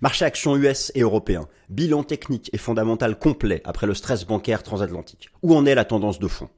Marché actions US et européen. Bilan technique et fondamental complet après le stress bancaire transatlantique. Où en est la tendance de fond?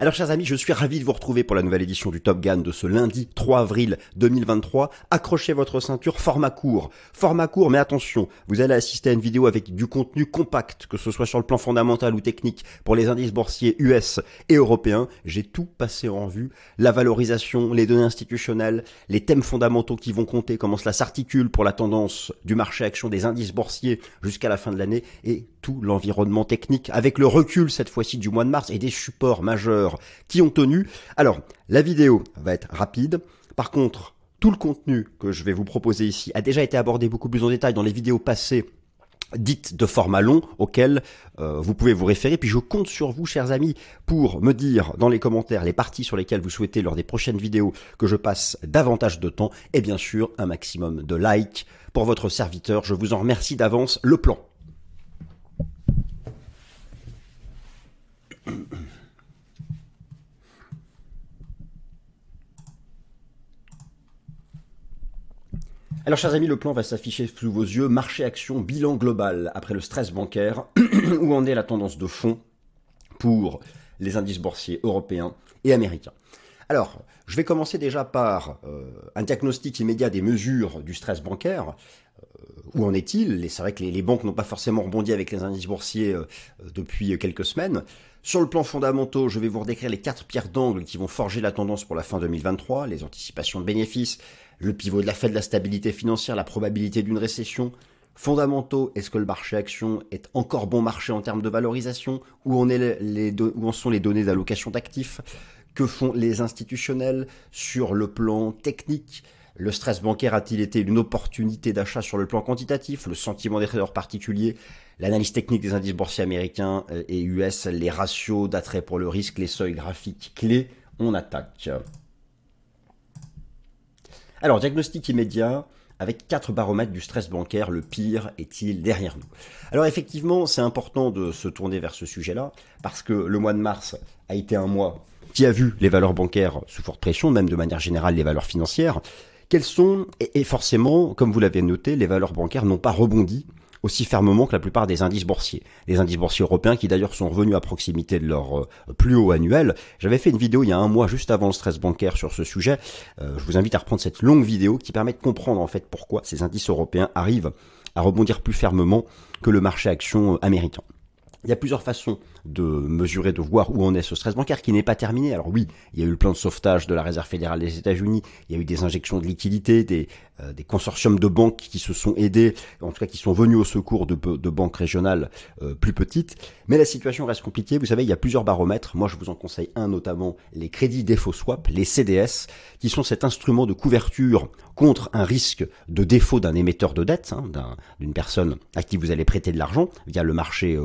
Alors chers amis, je suis ravi de vous retrouver pour la nouvelle édition du Top Gun de ce lundi 3 avril 2023. Accrochez votre ceinture, format court. Format court, mais attention, vous allez assister à une vidéo avec du contenu compact, que ce soit sur le plan fondamental ou technique, pour les indices boursiers US et européens. J'ai tout passé en vue. La valorisation, les données institutionnelles, les thèmes fondamentaux qui vont compter, comment cela s'articule pour la tendance du marché action des indices boursiers jusqu'à la fin de l'année, et tout l'environnement technique, avec le recul cette fois-ci du mois de mars et des supports majeurs qui ont tenu. Alors, la vidéo va être rapide. Par contre, tout le contenu que je vais vous proposer ici a déjà été abordé beaucoup plus en détail dans les vidéos passées dites de format long auxquelles euh, vous pouvez vous référer. Puis je compte sur vous, chers amis, pour me dire dans les commentaires les parties sur lesquelles vous souhaitez lors des prochaines vidéos que je passe davantage de temps et bien sûr un maximum de likes pour votre serviteur. Je vous en remercie d'avance. Le plan. Alors, chers amis, le plan va s'afficher sous vos yeux. Marché action, bilan global après le stress bancaire. où en est la tendance de fond pour les indices boursiers européens et américains? Alors, je vais commencer déjà par euh, un diagnostic immédiat des mesures du stress bancaire. Euh, où en est-il? C'est vrai que les, banques n'ont pas forcément rebondi avec les indices boursiers euh, depuis quelques semaines. Sur le plan fondamental, je vais vous redécrire les quatre pierres d'angle qui vont forger la tendance pour la fin 2023, les anticipations de bénéfices, le pivot de la fête de la stabilité financière, la probabilité d'une récession. Fondamentaux, est-ce que le marché action est encore bon marché en termes de valorisation? Où en sont les données d'allocation d'actifs? Que font les institutionnels sur le plan technique? Le stress bancaire a-t-il été une opportunité d'achat sur le plan quantitatif? Le sentiment des traders particuliers? L'analyse technique des indices boursiers américains euh, et US Les ratios d'attrait pour le risque Les seuils graphiques clés On attaque. Alors, diagnostic immédiat, avec quatre baromètres du stress bancaire, le pire est-il derrière nous? Alors effectivement, c'est important de se tourner vers ce sujet-là, parce que le mois de mars a été un mois qui a vu les valeurs bancaires sous forte pression, même de manière générale les valeurs financières. Quelles sont, et forcément, comme vous l'avez noté, les valeurs bancaires n'ont pas rebondi aussi fermement que la plupart des indices boursiers. Les indices boursiers européens qui d'ailleurs sont revenus à proximité de leur euh, plus haut annuel. J'avais fait une vidéo il y a un mois juste avant le stress bancaire sur ce sujet. Euh, je vous invite à reprendre cette longue vidéo qui permet de comprendre en fait pourquoi ces indices européens arrivent à rebondir plus fermement que le marché action américain. Il y a plusieurs façons de mesurer, de voir où en est ce stress bancaire qui n'est pas terminé. Alors oui, il y a eu le plan de sauvetage de la Réserve fédérale des États-Unis, il y a eu des injections de liquidités, des, euh, des consortiums de banques qui se sont aidés, en tout cas qui sont venus au secours de, de banques régionales euh, plus petites. Mais la situation reste compliquée. Vous savez, il y a plusieurs baromètres. Moi, je vous en conseille un, notamment les crédits défaut swap, les CDS, qui sont cet instrument de couverture contre un risque de défaut d'un émetteur de dette, hein, d'une personne à qui vous allez prêter de l'argent via le marché euh,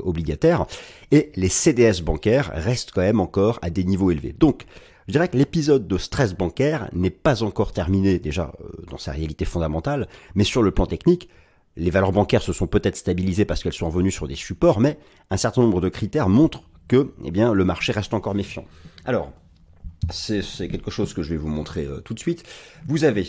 Et les CDS bancaires restent quand même encore à des niveaux élevés. Donc, je dirais que l'épisode de stress bancaire n'est pas encore terminé déjà euh, dans sa réalité fondamentale, mais sur le plan technique, les valeurs bancaires se sont peut-être stabilisées parce qu'elles sont revenues sur des supports, mais un certain nombre de critères montrent que eh bien, le marché reste encore méfiant. Alors, c'est quelque chose que je vais vous montrer euh, tout de suite. Vous avez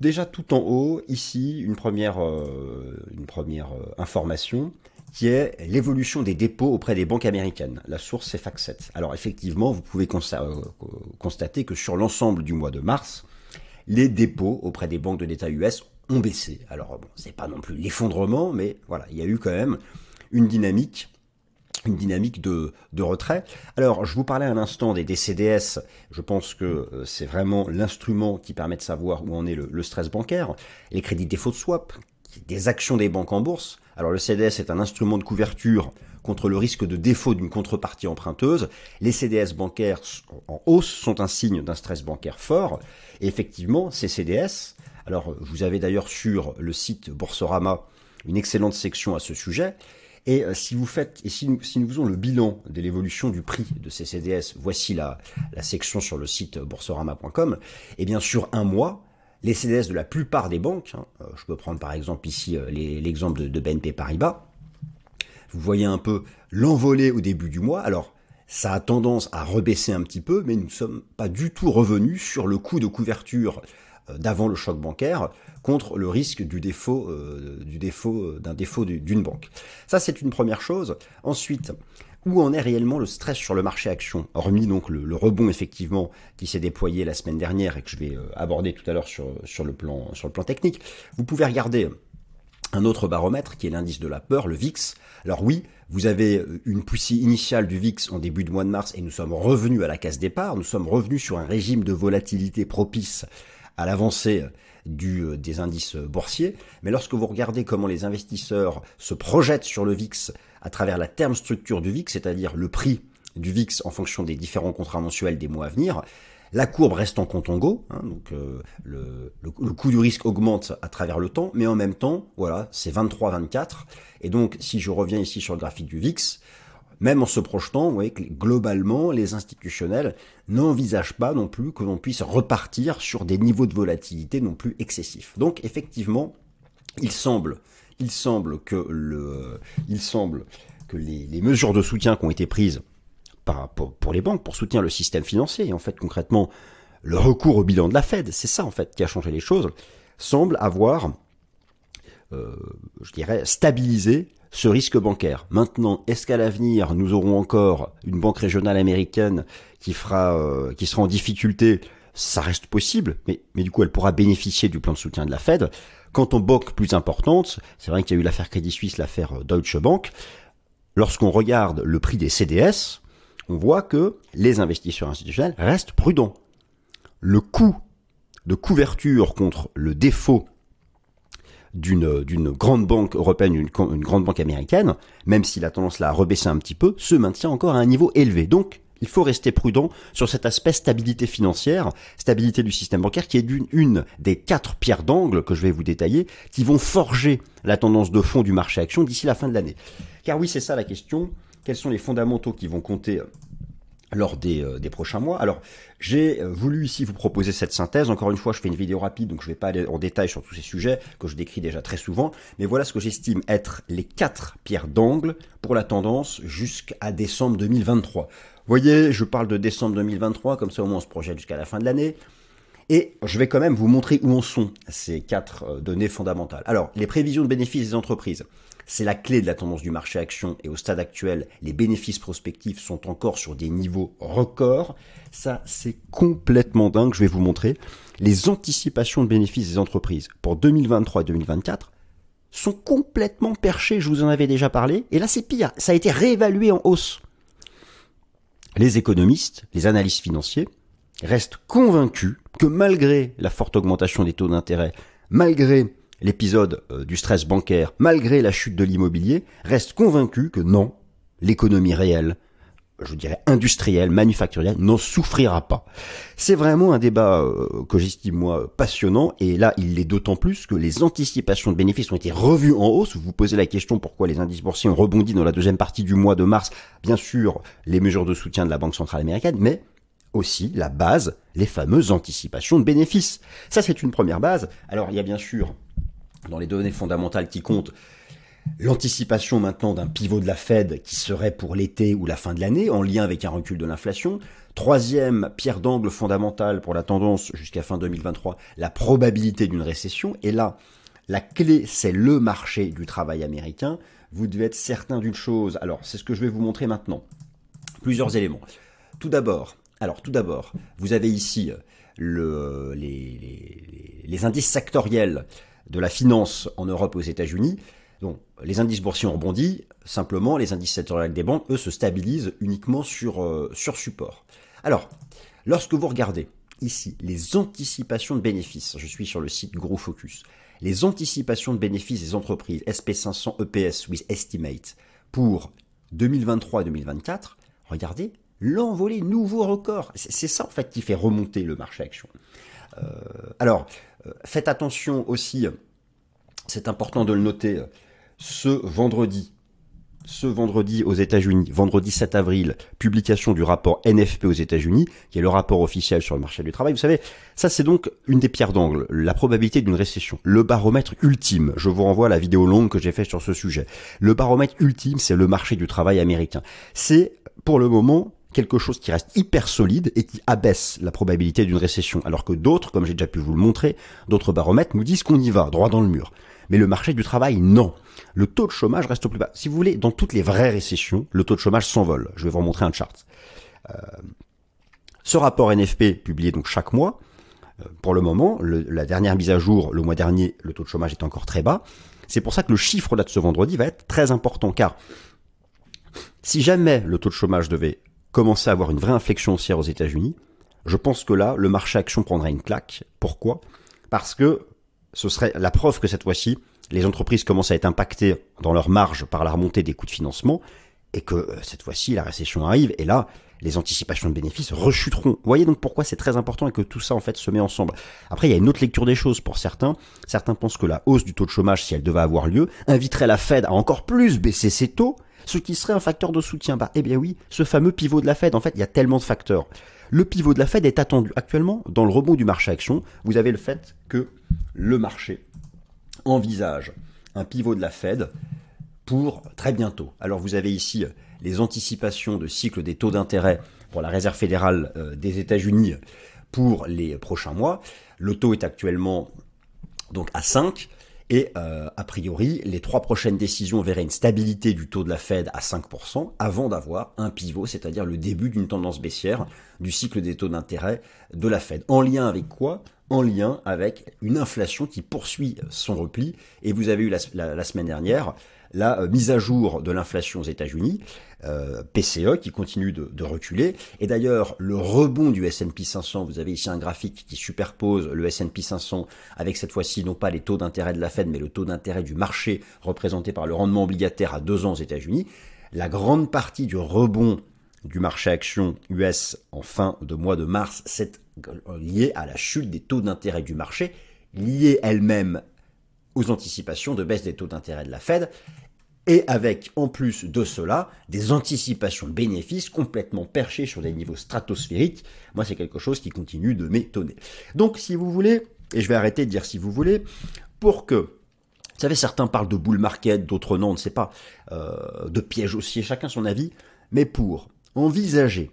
déjà tout en haut, ici, une première, euh, une première information qui est l'évolution des dépôts auprès des banques américaines. La source, c'est FactSet. Alors effectivement, vous pouvez euh, constater que sur l'ensemble du mois de mars, les dépôts auprès des banques de l'État US ont baissé. Alors bon, c'est pas non plus l'effondrement, mais voilà, il y a eu quand même une dynamique une dynamique de, retrait. Alors, je vous parlais un instant des DCDS. Je pense que euh, c'est vraiment l'instrument qui permet de savoir où en est le, le stress bancaire. Les crédits défaut de swap, des actions des banques en bourse. Alors le CDS est un instrument de couverture contre le risque de défaut d'une contrepartie emprunteuse. Les CDS bancaires en hausse sont un signe d'un stress bancaire fort. Et effectivement, ces CDS, alors vous avez d'ailleurs sur le site Boursorama une excellente section à ce sujet. Et euh, si vous faites, et si nous, faisons le bilan de l'évolution du prix de ces CDS, voici la, la section sur le site boursorama.com, et bien sur un mois, les CDS de la plupart des banques, hein, euh, je peux prendre par exemple ici euh, l'exemple de, BNP Paribas, vous voyez un peu l'envolée au début du mois. Alors, ça a tendance à rebaisser un petit peu, mais nous ne sommes pas du tout revenus sur le coût de couverture d'avant le choc bancaire contre le risque du défaut d'un défaut d'une banque. Ça c'est une première chose. Ensuite, où en est réellement le stress sur le marché action, hormis donc le, rebond effectivement qui s'est déployé la semaine dernière et que je vais euh, aborder tout à l'heure sur, sur, le plan, sur le plan technique. Vous pouvez regarder un autre baromètre qui est l'indice de la peur, le VIX. Alors oui, vous avez euh, une poussée initiale du VIX en début de mois de mars et nous sommes revenus à la case départ, nous sommes revenus sur un régime de volatilité propice à l'avancée euh, des indices boursiers. Mais lorsque vous regardez comment les investisseurs se projettent sur le VIX à travers la terme structure du VIX, c'est-à-dire le prix du VIX en fonction des différents contrats mensuels des mois à venir, la courbe reste en contango, hein, donc euh, le, le, coût du risque augmente à travers le temps, mais en même temps, voilà, c'est 23-24. Et donc, si je reviens ici sur le graphique du VIX, même en se projetant, vous voyez que globalement, les institutionnels n'envisagent pas non plus que l'on puisse repartir sur des niveaux de volatilité non plus excessifs. Donc, effectivement, il semble il semble que, le, il semble que les, mesures de soutien qui ont été prises par, pour, les banques pour soutenir le système financier, et en fait concrètement le recours au bilan de la Fed, c'est ça en fait qui a changé les choses, semble avoir, euh, je dirais, stabilisé ce risque bancaire. Maintenant, est-ce qu'à l'avenir nous aurons encore une banque régionale américaine qui fera, euh, qui sera en difficulté? Ça reste possible, mais, mais du coup elle pourra bénéficier du plan de soutien de la Fed. Quant aux banques plus importantes, c'est vrai qu'il y a eu l'affaire Crédit Suisse, l'affaire euh, Deutsche Bank. Lorsqu'on regarde le prix des CDS, on voit que les investisseurs institutionnels restent prudents. Le coût de couverture contre le défaut d'une d'une grande banque européenne, une, une grande banque américaine, même s'il a tendance là à rebaisser un petit peu, se maintient encore à un niveau élevé. Donc, il faut rester prudent sur cet aspect stabilité financière, stabilité du système bancaire, qui est d'une une des quatre pierres d'angle que je vais vous détailler, qui vont forger la tendance de fond du marché action d'ici la fin de l'année. Car oui, c'est ça la question. Quels sont les fondamentaux qui vont compter lors des, euh, des, prochains mois. Alors, j'ai euh, voulu ici vous proposer cette synthèse. Encore une fois, je fais une vidéo rapide, donc je ne vais pas aller en détail sur tous ces sujets que je décris déjà très souvent. Mais voilà ce que j'estime être les quatre pierres d'angle pour la tendance jusqu'à décembre 2023 voyez, je parle de décembre 2023, comme ça au moins on se projette jusqu'à la fin de l'année. Et je vais quand même vous montrer où en sont ces quatre euh, données fondamentales. Alors, les prévisions de bénéfices des entreprises, c'est la clé de la tendance du marché action et au stade actuel, les bénéfices prospectifs sont encore sur des niveaux records. Ça, c'est complètement dingue, je vais vous montrer. Les anticipations de bénéfices des entreprises pour 2023 et 2024 sont complètement perchées, je vous en avais déjà parlé. Et là, c'est pire, ça a été réévalué en hausse les économistes, les analystes financiers, restent convaincus que malgré la forte augmentation des taux d'intérêt, malgré l'épisode euh, du stress bancaire, malgré la chute de l'immobilier, restent convaincus que non, l'économie réelle, je dirais industrielle, manufacturière, n'en souffrira pas. C'est vraiment un débat euh, que j'estime moi passionnant et là il l'est d'autant plus que les anticipations de bénéfices ont été revues en hausse. Vous vous posez la question pourquoi les indices boursiers ont rebondi dans la deuxième partie du mois de mars? Bien sûr, les mesures de soutien de la Banque centrale américaine, mais aussi la base, les fameuses anticipations de bénéfices. Ça c'est une première base. Alors il y a bien sûr dans les données fondamentales qui comptent L'anticipation maintenant d'un pivot de la Fed qui serait pour l'été ou la fin de l'année, en lien avec un recul de l'inflation. Troisième pierre d'angle fondamentale pour la tendance jusqu'à fin 2023, la probabilité d'une récession. Et là, la clé, c'est le marché du travail américain. Vous devez être certain d'une chose. Alors, c'est ce que je vais vous montrer maintenant. Plusieurs éléments. Tout d'abord, alors tout d'abord, vous avez ici le, les, les indices sectoriels de la finance en Europe aux États-Unis. Donc, les indices boursiers ont rebondi, simplement, les indices sectoriels des banques, eux, se stabilisent uniquement sur, euh, sur support. Alors, lorsque vous regardez ici les anticipations de bénéfices, je suis sur le site Gros Focus, les anticipations de bénéfices des entreprises SP500 EPS with Estimate pour 2023 2024, regardez, l'envolée nouveau record. C'est ça en fait qui fait remonter le marché action. Euh, alors, euh, faites attention aussi, c'est important de le noter, ce vendredi, ce vendredi aux États-Unis, vendredi 7 avril, publication du rapport NFP aux États-Unis, qui est le rapport officiel sur le marché du travail. Vous savez, ça c'est donc une des pierres d'angle, la probabilité d'une récession, le baromètre ultime. Je vous renvoie à la vidéo longue que j'ai faite sur ce sujet. Le baromètre ultime, c'est le marché du travail américain. C'est pour le moment quelque chose qui reste hyper solide et qui abaisse la probabilité d'une récession, alors que d'autres, comme j'ai déjà pu vous le montrer, d'autres baromètres nous disent qu'on y va, droit dans le mur. Mais le marché du travail, non. Le taux de chômage reste au plus bas. Si vous voulez, dans toutes les vraies récessions, le taux de chômage s'envole. Je vais vous remontrer un chart. Euh, ce rapport NFP, publié donc chaque mois, euh, pour le moment, la dernière mise à jour, le mois dernier, le taux de chômage est encore très bas. C'est pour ça que le chiffre là de ce vendredi va être très important, car si jamais le taux de chômage devait commencer à avoir une vraie inflexion haussière aux États-Unis, je pense que là, le marché action prendrait une claque. Pourquoi? Parce que ce serait la preuve que cette fois-ci, les entreprises commencent à être impactées dans leur marge par la remontée des coûts de financement et que euh, cette fois-ci, la récession arrive et là, les anticipations de bénéfices rechuteront. Vous voyez donc pourquoi c'est très important et que tout ça en fait se met ensemble. Après, il y a une autre lecture des choses pour certains. Certains pensent que la hausse du taux de chômage, si elle devait avoir lieu, inviterait la Fed à encore plus baisser ses taux, ce qui serait un facteur de soutien. Bah, eh bien oui, ce fameux pivot de la Fed, en fait, il y a tellement de facteurs. Le pivot de la Fed est attendu actuellement dans le rebond du marché action. Vous avez le fait que le marché envisage un pivot de la Fed pour très bientôt. Alors vous avez ici les anticipations de cycle des taux d'intérêt pour la Réserve fédérale euh, des États-Unis pour les prochains mois. Le taux est actuellement donc à 5 et euh, a priori les trois prochaines décisions verraient une stabilité du taux de la Fed à 5% avant d'avoir un pivot, c'est-à-dire le début d'une tendance baissière du cycle des taux d'intérêt de la Fed. En lien avec quoi? En lien avec une inflation qui poursuit son repli. Et vous avez eu la semaine dernière la euh, mise à jour de l'inflation aux États-Unis, euh, PCE, qui continue de, de reculer. Et d'ailleurs, le rebond du S&P 500, vous avez ici un graphique qui superpose le S&P 500 avec cette fois-ci non pas les taux d'intérêt de la Fed, mais le taux d'intérêt du marché représenté par le rendement obligataire à deux ans aux États-Unis. La grande partie du rebond du marché action US en fin de mois de mars, c'est lié à la chute des taux d'intérêt du marché, liée elle-même aux anticipations de baisse des taux d'intérêt de la Fed, et avec en plus de cela des anticipations de bénéfices complètement perchées sur des niveaux stratosphériques. Moi, c'est quelque chose qui continue de m'étonner. Donc, si vous voulez, et je vais arrêter de dire si vous voulez, pour que vous savez, certains parlent de bull market, d'autres non, on ne sait pas, euh, de piège haussier, chacun son avis, mais pour envisager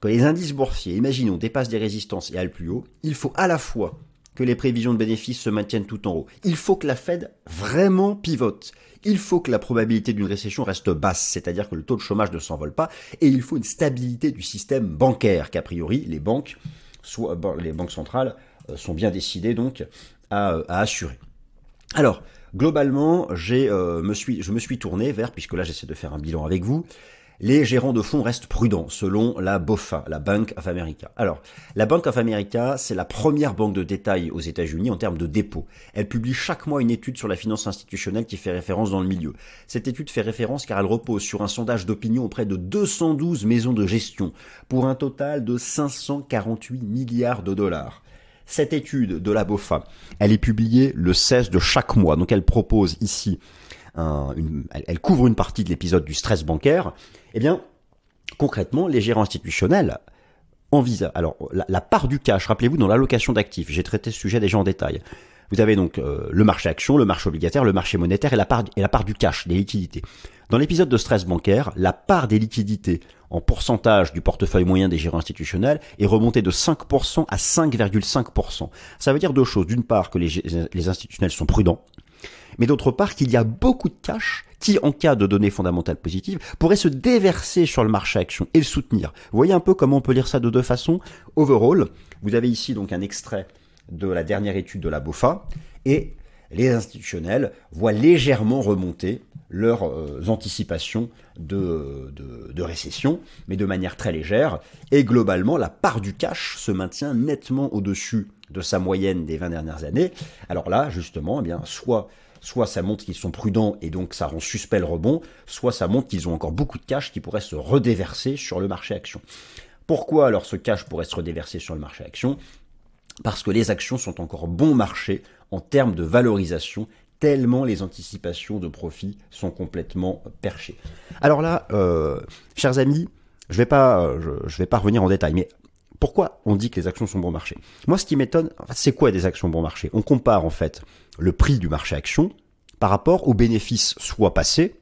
que les indices boursiers, imaginons, dépassent des résistances et aillent plus haut, il faut à la fois que les prévisions de bénéfices se maintiennent tout en haut. Il faut que la Fed vraiment pivote. Il faut que la probabilité d'une récession reste basse, c'est-à-dire que le taux de chômage ne s'envole pas, et il faut une stabilité du système bancaire, qu'a priori les banques, soit les banques centrales, euh, sont bien décidées donc à, euh, assurer. Alors, globalement, euh, me suis, je me suis tourné vers, puisque là j'essaie de faire un bilan avec vous, les gérants de fonds restent prudents, selon la BOFA, la Bank of America. Alors, la Bank of America, c'est la première banque de détail aux États-Unis en termes de dépôt. Elle publie chaque mois une étude sur la finance institutionnelle qui fait référence dans le milieu. Cette étude fait référence car elle repose sur un sondage d'opinion auprès de 212 maisons de gestion, pour un total de 548 milliards de dollars. Cette étude de la BOFA, elle est publiée le 16 de chaque mois, donc elle propose ici elle, couvre une partie de l'épisode du stress bancaire, eh bien, concrètement, les gérants institutionnels envisagent. Alors, la, part du cash, rappelez-vous, dans l'allocation d'actifs, j'ai traité ce sujet déjà en détail. Vous avez donc euh, le marché action, le marché obligataire, le marché monétaire et la part, et la part du cash, des liquidités. Dans l'épisode de stress bancaire, la part des liquidités en pourcentage du portefeuille moyen des gérants institutionnels est remontée de 5% à 5,5%. Ça veut dire deux choses. D'une part, que les, les institutionnels sont prudents, mais d'autre part qu'il y a beaucoup de cash qui, en cas de données fondamentales positives, pourrait se déverser sur le marché action et le soutenir. Vous voyez un peu comment on peut lire ça de deux façons. Overall, vous avez ici donc un extrait de la dernière étude de la BOFA, et les institutionnels voient légèrement remonter leurs euh, anticipations de, de, récession, mais de manière très légère. Et globalement, la part du cash se maintient nettement au-dessus de sa moyenne des 20 dernières années. Alors là, justement, eh bien, soit soit ça montre qu'ils sont prudents et donc ça rend suspect le rebond, soit ça montre qu'ils ont encore beaucoup de cash qui pourrait se redéverser sur le marché action. Pourquoi alors ce cash pourrait se redéverser sur le marché action? Parce que les actions sont encore bon marché en termes de valorisation tellement les anticipations de profit sont complètement perchées. Alors là, euh, chers amis, je vais pas, euh, je, vais pas revenir en détail, mais pourquoi on dit que les actions sont bon marché? Moi, ce qui m'étonne, c'est quoi des actions bon marché? On compare en fait le prix du marché action par rapport aux bénéfices soit passés,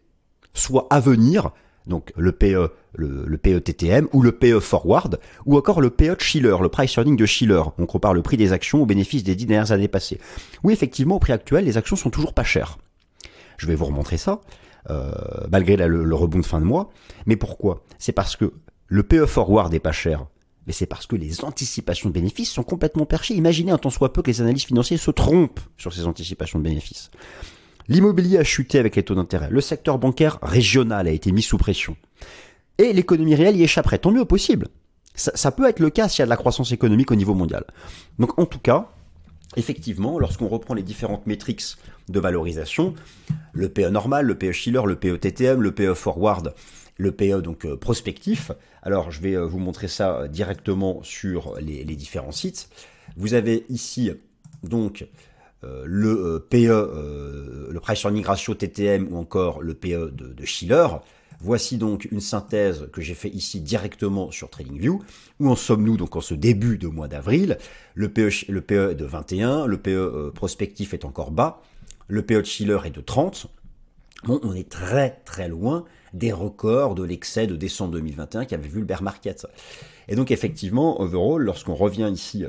soit à venir donc le PE, le, le PE-TTM ou le PE Forward, ou encore le PE de Schiller, le price earning de Schiller. On compare le prix des actions au bénéfice des dix dernières années passées. Oui, effectivement, au prix actuel, les actions sont toujours pas chères. Je vais vous remontrer ça, euh, malgré le, le rebond de fin de mois. Mais pourquoi? C'est parce que le PE Forward est pas cher. Mais c'est parce que les anticipations de bénéfices sont complètement perchées. Imaginez un tant soit peu que les analystes financiers se trompent sur ces anticipations de bénéfices. L'immobilier a chuté avec les taux d'intérêt. Le secteur bancaire régional a été mis sous pression. Et l'économie réelle y échapperait. Tant mieux possible. Ça, ça peut être le cas s'il y a de la croissance économique au niveau mondial. Donc en tout cas, effectivement, lorsqu'on reprend les différentes métriques de valorisation, le PE normal, le PE Schiller, le PE TTM, le PE Forward, le PE donc euh, prospectif. Alors je vais euh, vous montrer ça euh, directement sur les, différents sites. Vous avez ici donc le PE, le price earning ratio TTM ou encore le PE de, de Schiller. Voici donc une synthèse que j'ai fait ici directement sur TradingView. Où en sommes-nous donc en ce début de mois d'avril le PE, le PE de 21, le PE prospectif est encore bas, le PE de Schiller est de 30. Bon, on est très très loin des records de l'excès de décembre 2021 qui avait vu le bear market. Et donc effectivement, overall, lorsqu'on revient ici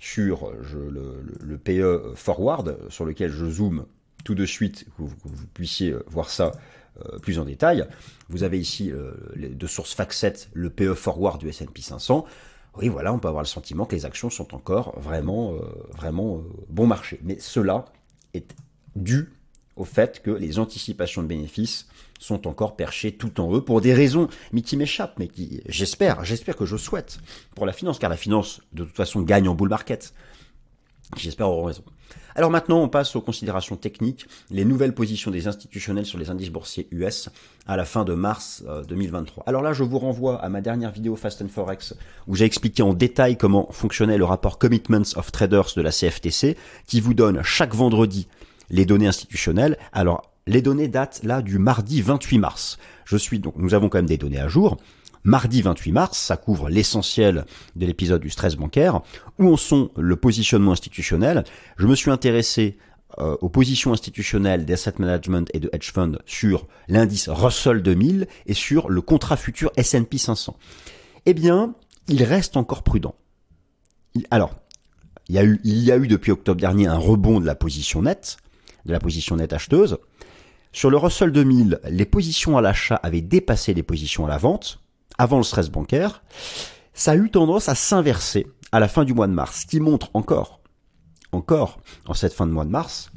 sur le, PE forward, sur lequel je zoome tout de suite, que vous, puissiez voir ça euh, plus en détail, vous avez ici euh, de source FactSet le PE forward du S&P 500. Oui, voilà, on peut avoir le sentiment que les actions sont encore vraiment, euh, vraiment bon marché. Mais cela est dû au fait que les anticipations de bénéfices sont encore perchées tout en eux pour des raisons, mais qui m'échappent, mais qui, j'espère, j'espère que je souhaite pour la finance, car la finance, de toute façon, gagne en bull market. J'espère avoir raison. Alors maintenant, on passe aux considérations techniques, les nouvelles positions des institutionnels sur les indices boursiers US à la fin de mars 2023. Euh, Alors là, je vous renvoie à ma dernière vidéo Fast and Forex où j'ai expliqué en détail comment fonctionnait le rapport Commitments of Traders de la CFTC qui vous donne chaque vendredi les données institutionnelles. Alors, les données datent là du mardi 28 mars. Je suis donc, nous avons quand même des données à jour. Mardi 28 mars, ça couvre l'essentiel de l'épisode du stress bancaire. Où en sont le positionnement institutionnel? Je me suis intéressé euh, aux positions institutionnelles d'asset management et de hedge fund sur l'indice Russell 2000 et sur le contrat futur S&P 500. Eh bien, il reste encore prudent. alors, il y, a eu, il y a eu depuis octobre dernier un rebond de la position nette, de la position nette acheteuse. Sur le Russell 2000, les positions à l'achat avaient dépassé les positions à la vente avant le stress bancaire. Ça a eu tendance à s'inverser à la fin du mois de mars, ce qui montre encore, encore, en cette fin de mois de mars,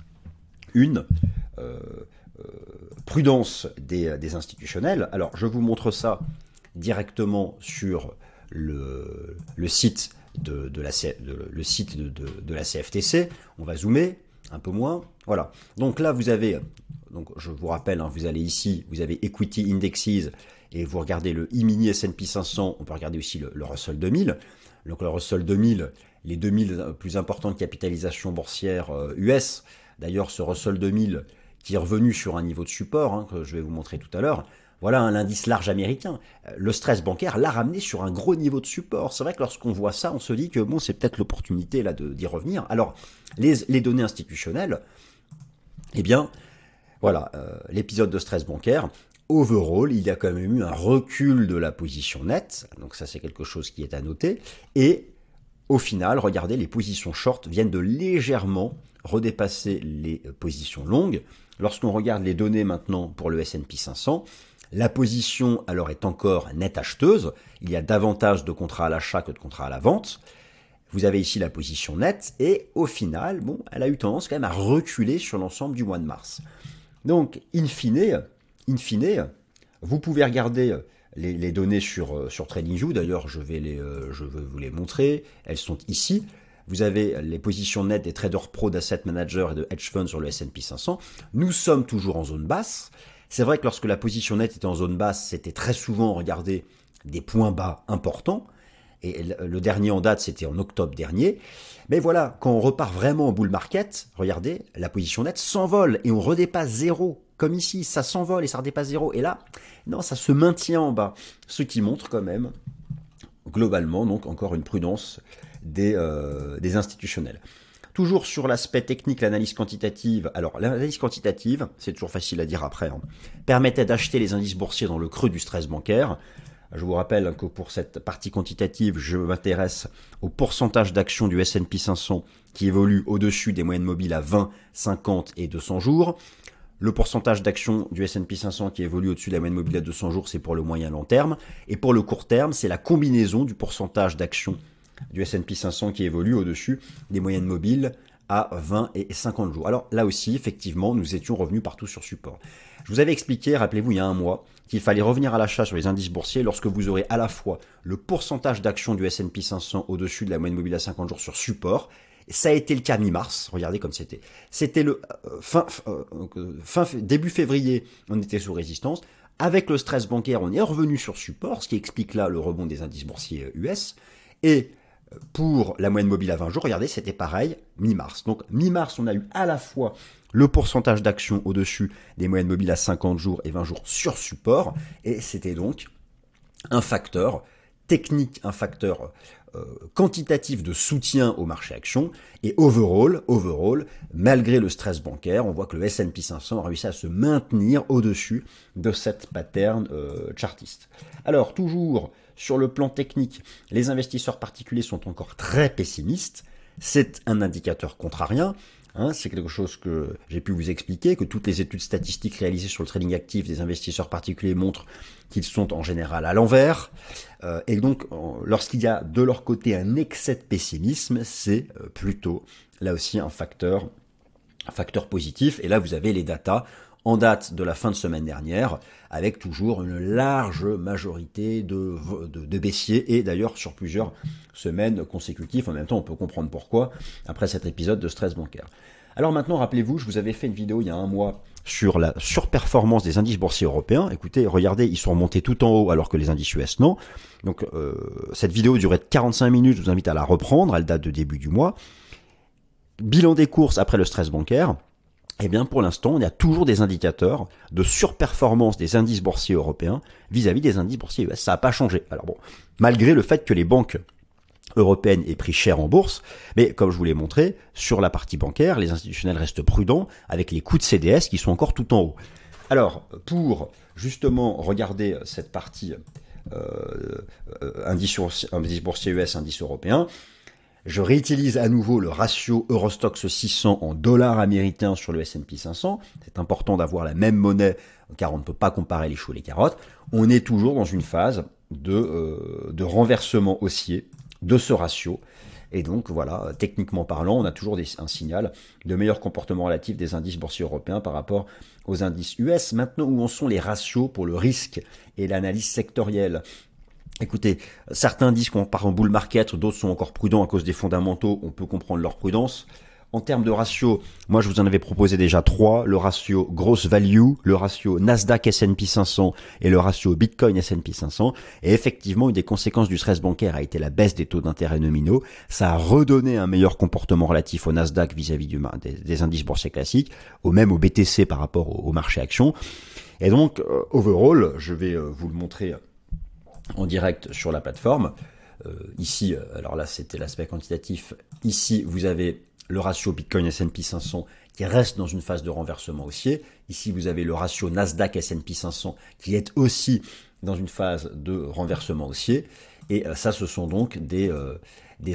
une euh, euh, prudence des, des, institutionnels. Alors, je vous montre ça directement sur le, site de, la CFTC. On va zoomer un peu moins. Voilà. Donc là, vous avez, donc je vous rappelle, hein, vous allez ici, vous avez Equity Indexes et vous regardez le e-mini S&P 500. On peut regarder aussi le, le, Russell 2000. Donc le Russell 2000, les 2000 plus importantes capitalisations boursières US. Euh, D'ailleurs, ce Russell 2000 qui est revenu sur un niveau de support hein, que je vais vous montrer tout à l'heure. Voilà un indice large américain. Le stress bancaire l'a ramené sur un gros niveau de support. C'est vrai que lorsqu'on voit ça, on se dit que bon, c'est peut-être l'opportunité là d'y revenir. Alors, les, données institutionnelles, eh bien, voilà, euh, l'épisode de stress bancaire, overall, il y a quand même eu un recul de la position nette. Donc ça, c'est quelque chose qui est à noter. Et au final, regardez, les positions short viennent de légèrement redépasser les positions longues. Lorsqu'on regarde les données maintenant pour le S&P 500, la position alors est encore nette acheteuse. Il y a davantage de contrats à l'achat que de contrats à la vente. Vous avez ici la position nette et au final, elle a eu tendance quand même à reculer sur l'ensemble du mois de mars. Donc, in fine, in fine vous pouvez regarder les, données sur, sur TradingView. D'ailleurs, je, vais les, je vais vous les montrer. Elles sont ici. Vous avez les positions nettes des traders pro d'asset managers et de hedge funds sur le S&P 500. Nous sommes toujours en zone basse. C'est vrai que lorsque la position nette était en zone basse, c'était très souvent regardé des points bas importants. Et le dernier en date, c'était en octobre dernier. Mais voilà, quand on repart vraiment au bull market, regardez, la position nette s'envole et on redépasse zéro. Comme ici, ça s'envole et ça redépasse zéro. Et là, non, ça se maintient en bas. Ce qui montre quand même, globalement, donc encore une prudence des, euh, des institutionnels. Toujours sur l'aspect technique, l'analyse quantitative. Alors, l'analyse quantitative, c'est toujours facile à dire après, hein, permettait d'acheter les indices boursiers dans le creux du stress bancaire. Je vous rappelle que pour cette partie quantitative, je m'intéresse au pourcentage d'actions du S&P 500 qui évolue au-dessus des moyennes mobiles à 20, 50 et 200 jours. Le pourcentage d'actions du S&P 500 qui évolue au-dessus de la moyenne mobile à 200 jours, c'est pour le moyen long terme. Et pour le court terme, c'est la combinaison du pourcentage d'actions du S&P 500 qui évolue au-dessus des moyennes mobiles à 20 et 50 jours. Alors là aussi, effectivement, nous étions revenus partout sur support. Je vous avais expliqué, rappelez-vous, il y a un mois, qu'il fallait revenir à l'achat sur les indices boursiers lorsque vous aurez à la fois le pourcentage d'actions du S&P 500 au-dessus de la moyenne mobile à 50 jours sur support, ça a été le cas mi-mars. Regardez comme c'était. C'était le euh, fin, euh, fin, début février, on était sous résistance. Avec le stress bancaire, on est revenu sur support, ce qui explique là le rebond des indices boursiers US. Et pour la moyenne mobile à 20 jours, regardez, c'était pareil, mi-mars. Donc mi-mars, on a eu à la fois le pourcentage d'actions au-dessus des moyennes mobiles à 50 jours et 20 jours sur support, et c'était donc un facteur technique, un facteur euh, quantitatif de soutien au marché action, et overall, overall, malgré le stress bancaire, on voit que le S&P 500 a réussi à se maintenir au-dessus de cette pattern euh, chartiste. Alors, toujours sur le plan technique, les investisseurs particuliers sont encore très pessimistes. C'est un indicateur contrarien. Hein, c'est quelque chose que j'ai pu vous expliquer, que toutes les études statistiques réalisées sur le trading actif des investisseurs particuliers montrent qu'ils sont en général à l'envers. Euh, et donc, lorsqu'il y a de leur côté un excès de pessimisme, c'est euh, plutôt là aussi un facteur, un facteur positif. Et là, vous avez les datas en date de la fin de semaine dernière, avec toujours une large majorité de, de, baissiers, et d'ailleurs sur plusieurs semaines consécutives. En même temps, on peut comprendre pourquoi, après cet épisode de stress bancaire. Alors maintenant, rappelez-vous, je vous avais fait une vidéo il y a un mois sur la surperformance des indices boursiers européens. Écoutez, regardez, ils sont remontés tout en haut alors que les indices US non. Donc euh, cette vidéo durait 45 minutes, je vous invite à la reprendre, elle date de début du mois. Bilan des courses après le stress bancaire. Eh bien, pour l'instant, y a toujours des indicateurs de surperformance des indices boursiers européens vis-à-vis des indices boursiers US. Ça n'a pas changé. Alors bon, malgré le fait que les banques européennes aient pris cher en bourse, mais comme je vous l'ai montré, sur la partie bancaire, les institutionnels restent prudents avec les coûts de CDS qui sont encore tout en haut. Alors, pour justement regarder cette partie euh, euh indice, indice boursier US, indice européen, je réutilise à nouveau le ratio Eurostox 600 en dollars américains sur le S&P 500. C'est important d'avoir la même monnaie car on ne peut pas comparer les choux et les carottes. On est toujours dans une phase de, euh, de renversement haussier de ce ratio. Et donc voilà, techniquement parlant, on a toujours un signal de meilleur comportement relatif des indices boursiers européens par rapport aux indices US. Maintenant, où en sont les ratios pour le risque et l'analyse sectorielle? Écoutez, certains disent qu'on part en bull market, d'autres sont encore prudents à cause des fondamentaux, on peut comprendre leur prudence. En termes de ratio, moi je vous en avais proposé déjà trois, le ratio gross value, le ratio Nasdaq S&P 500 et le ratio Bitcoin S&P 500. Et effectivement, une des conséquences du stress bancaire a été la baisse des taux d'intérêt nominaux. Ça a redonné un meilleur comportement relatif au Nasdaq vis-à-vis des, indices boursiers classiques, ou même au BTC par rapport au, marché action. Et donc, euh, overall, je vais euh, vous le montrer en direct sur la plateforme. Euh, ici, euh, alors là c'était l'aspect quantitatif. Ici, vous avez le ratio Bitcoin S&P 500 qui reste dans une phase de renversement haussier. Ici, vous avez le ratio Nasdaq S&P 500 qui est aussi dans une phase de renversement haussier. Et euh, ça, ce sont donc des,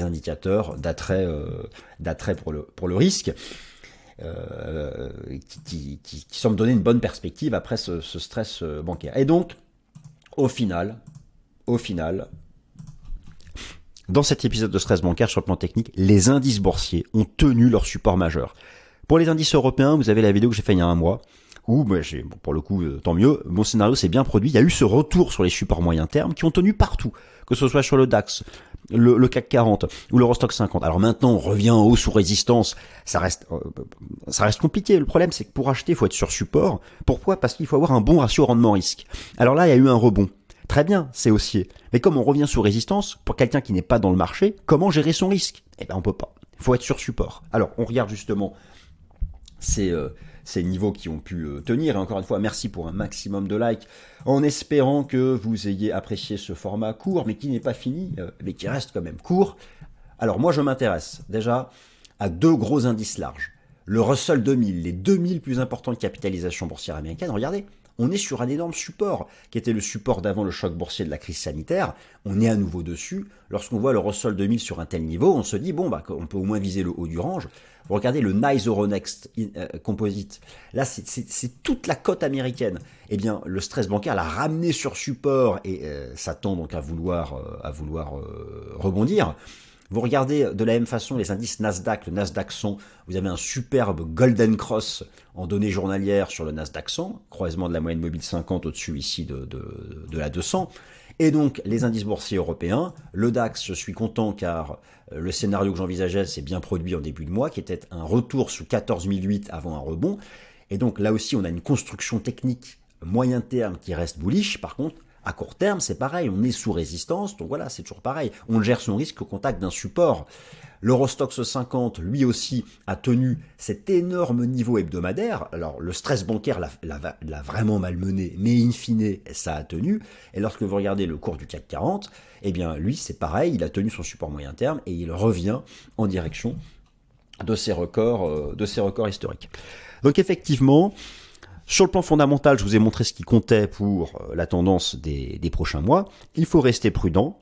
indicateurs d'attrait d'attrait pour le, pour le risque. qui, semblent donner une bonne perspective après ce stress bancaire. Et donc, au final, au final, dans cet épisode de stress bancaire sur le plan technique, les indices boursiers ont tenu leur support majeur. Pour les indices européens, vous avez la vidéo que j'ai fait il y a un mois, où, bah, pour le coup, euh, tant mieux, mon scénario s'est bien produit. Il y a eu ce retour sur les supports moyen terme qui ont tenu partout, que ce soit sur le DAX, le, CAC 40 ou l'Eurostock 50. Alors maintenant, on revient en haut sous résistance. Ça reste, euh, ça reste compliqué. Le problème, c'est que pour acheter, il faut être sur support. Pourquoi? Parce qu'il faut avoir un bon ratio rendement-risque. Alors là, il y a eu un rebond. Très bien, c'est haussier. Mais comme on revient sous résistance, pour quelqu'un qui n'est pas dans le marché, comment gérer son risque? Eh bien, on peut pas. Il faut être sur support. Alors, on regarde justement ces, euh, niveaux qui ont pu euh, tenir. Et encore une fois, merci pour un maximum de likes, en espérant que vous ayez apprécié ce format court, mais qui n'est pas fini, euh, mais qui reste quand même court. Alors, moi, je m'intéresse déjà à deux gros indices larges. Le Russell 2000, les 2000 plus importantes capitalisations boursières américaines, regardez, on est sur un énorme support, qui était le support d'avant le choc boursier de la crise sanitaire. On est à nouveau dessus. Lorsqu'on voit le Russell 2000 sur un tel niveau, on se dit, bon, bah, on peut au moins viser le haut du range. Regardez le Nice Euronext euh, Composite. Là, c'est toute la cote américaine. Eh bien, le stress bancaire l'a ramené sur support et euh, ça tend donc à vouloir, euh, à vouloir rebondir. Vous regardez de la même façon les indices Nasdaq, le Nasdaq 100, vous avez un superbe Golden Cross en données journalières sur le Nasdaq 100, croisement de la moyenne mobile 50 au-dessus ici de, de, la 200. Et donc les indices boursiers européens, le DAX, je suis content car euh, le scénario que j'envisageais s'est bien produit en début de mois, qui était un retour sous 14 008 avant un rebond. Et donc là aussi, on a une construction technique moyen terme qui reste bullish. Par contre, à court terme, c'est pareil, on est sous résistance, donc voilà, c'est toujours pareil. On gère son risque au contact d'un support. L'Eurostox 50, lui aussi, a tenu cet énorme niveau hebdomadaire. Alors, le stress bancaire l'a vraiment malmené, mais in fine, ça a tenu. Et lorsque vous regardez le cours du CAC 40, eh bien, lui, c'est pareil, il a tenu son support moyen terme et il revient en direction de ses records, euh, de ses records historiques. Donc, effectivement, sur le plan fondamental, je vous ai montré ce qui comptait pour euh, la tendance des, prochains mois. Il faut rester prudent.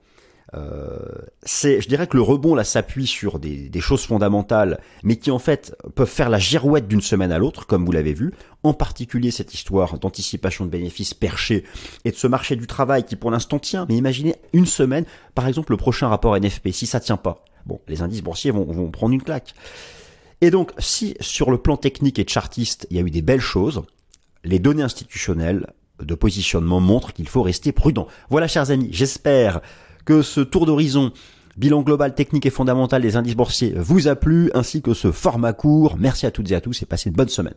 Euh, je dirais que le rebond là s'appuie sur des, choses fondamentales, mais qui en fait peuvent faire la girouette d'une semaine à l'autre, comme vous l'avez vu. En particulier cette histoire d'anticipation de bénéfices perchés et de ce marché du travail qui pour l'instant tient. Mais imaginez une semaine, par exemple le prochain rapport NFP, si ça tient pas, bon, les indices boursiers vont, vont prendre une claque. Et donc, si sur le plan technique et chartiste, il y a eu des belles choses, les données institutionnelles de positionnement montrent qu'il faut rester prudent. Voilà, chers amis, j'espère que ce tour d'horizon bilan global technique et fondamental des indices boursiers vous a plu, ainsi que ce format court. Merci à toutes et à tous et passez une bonne semaine.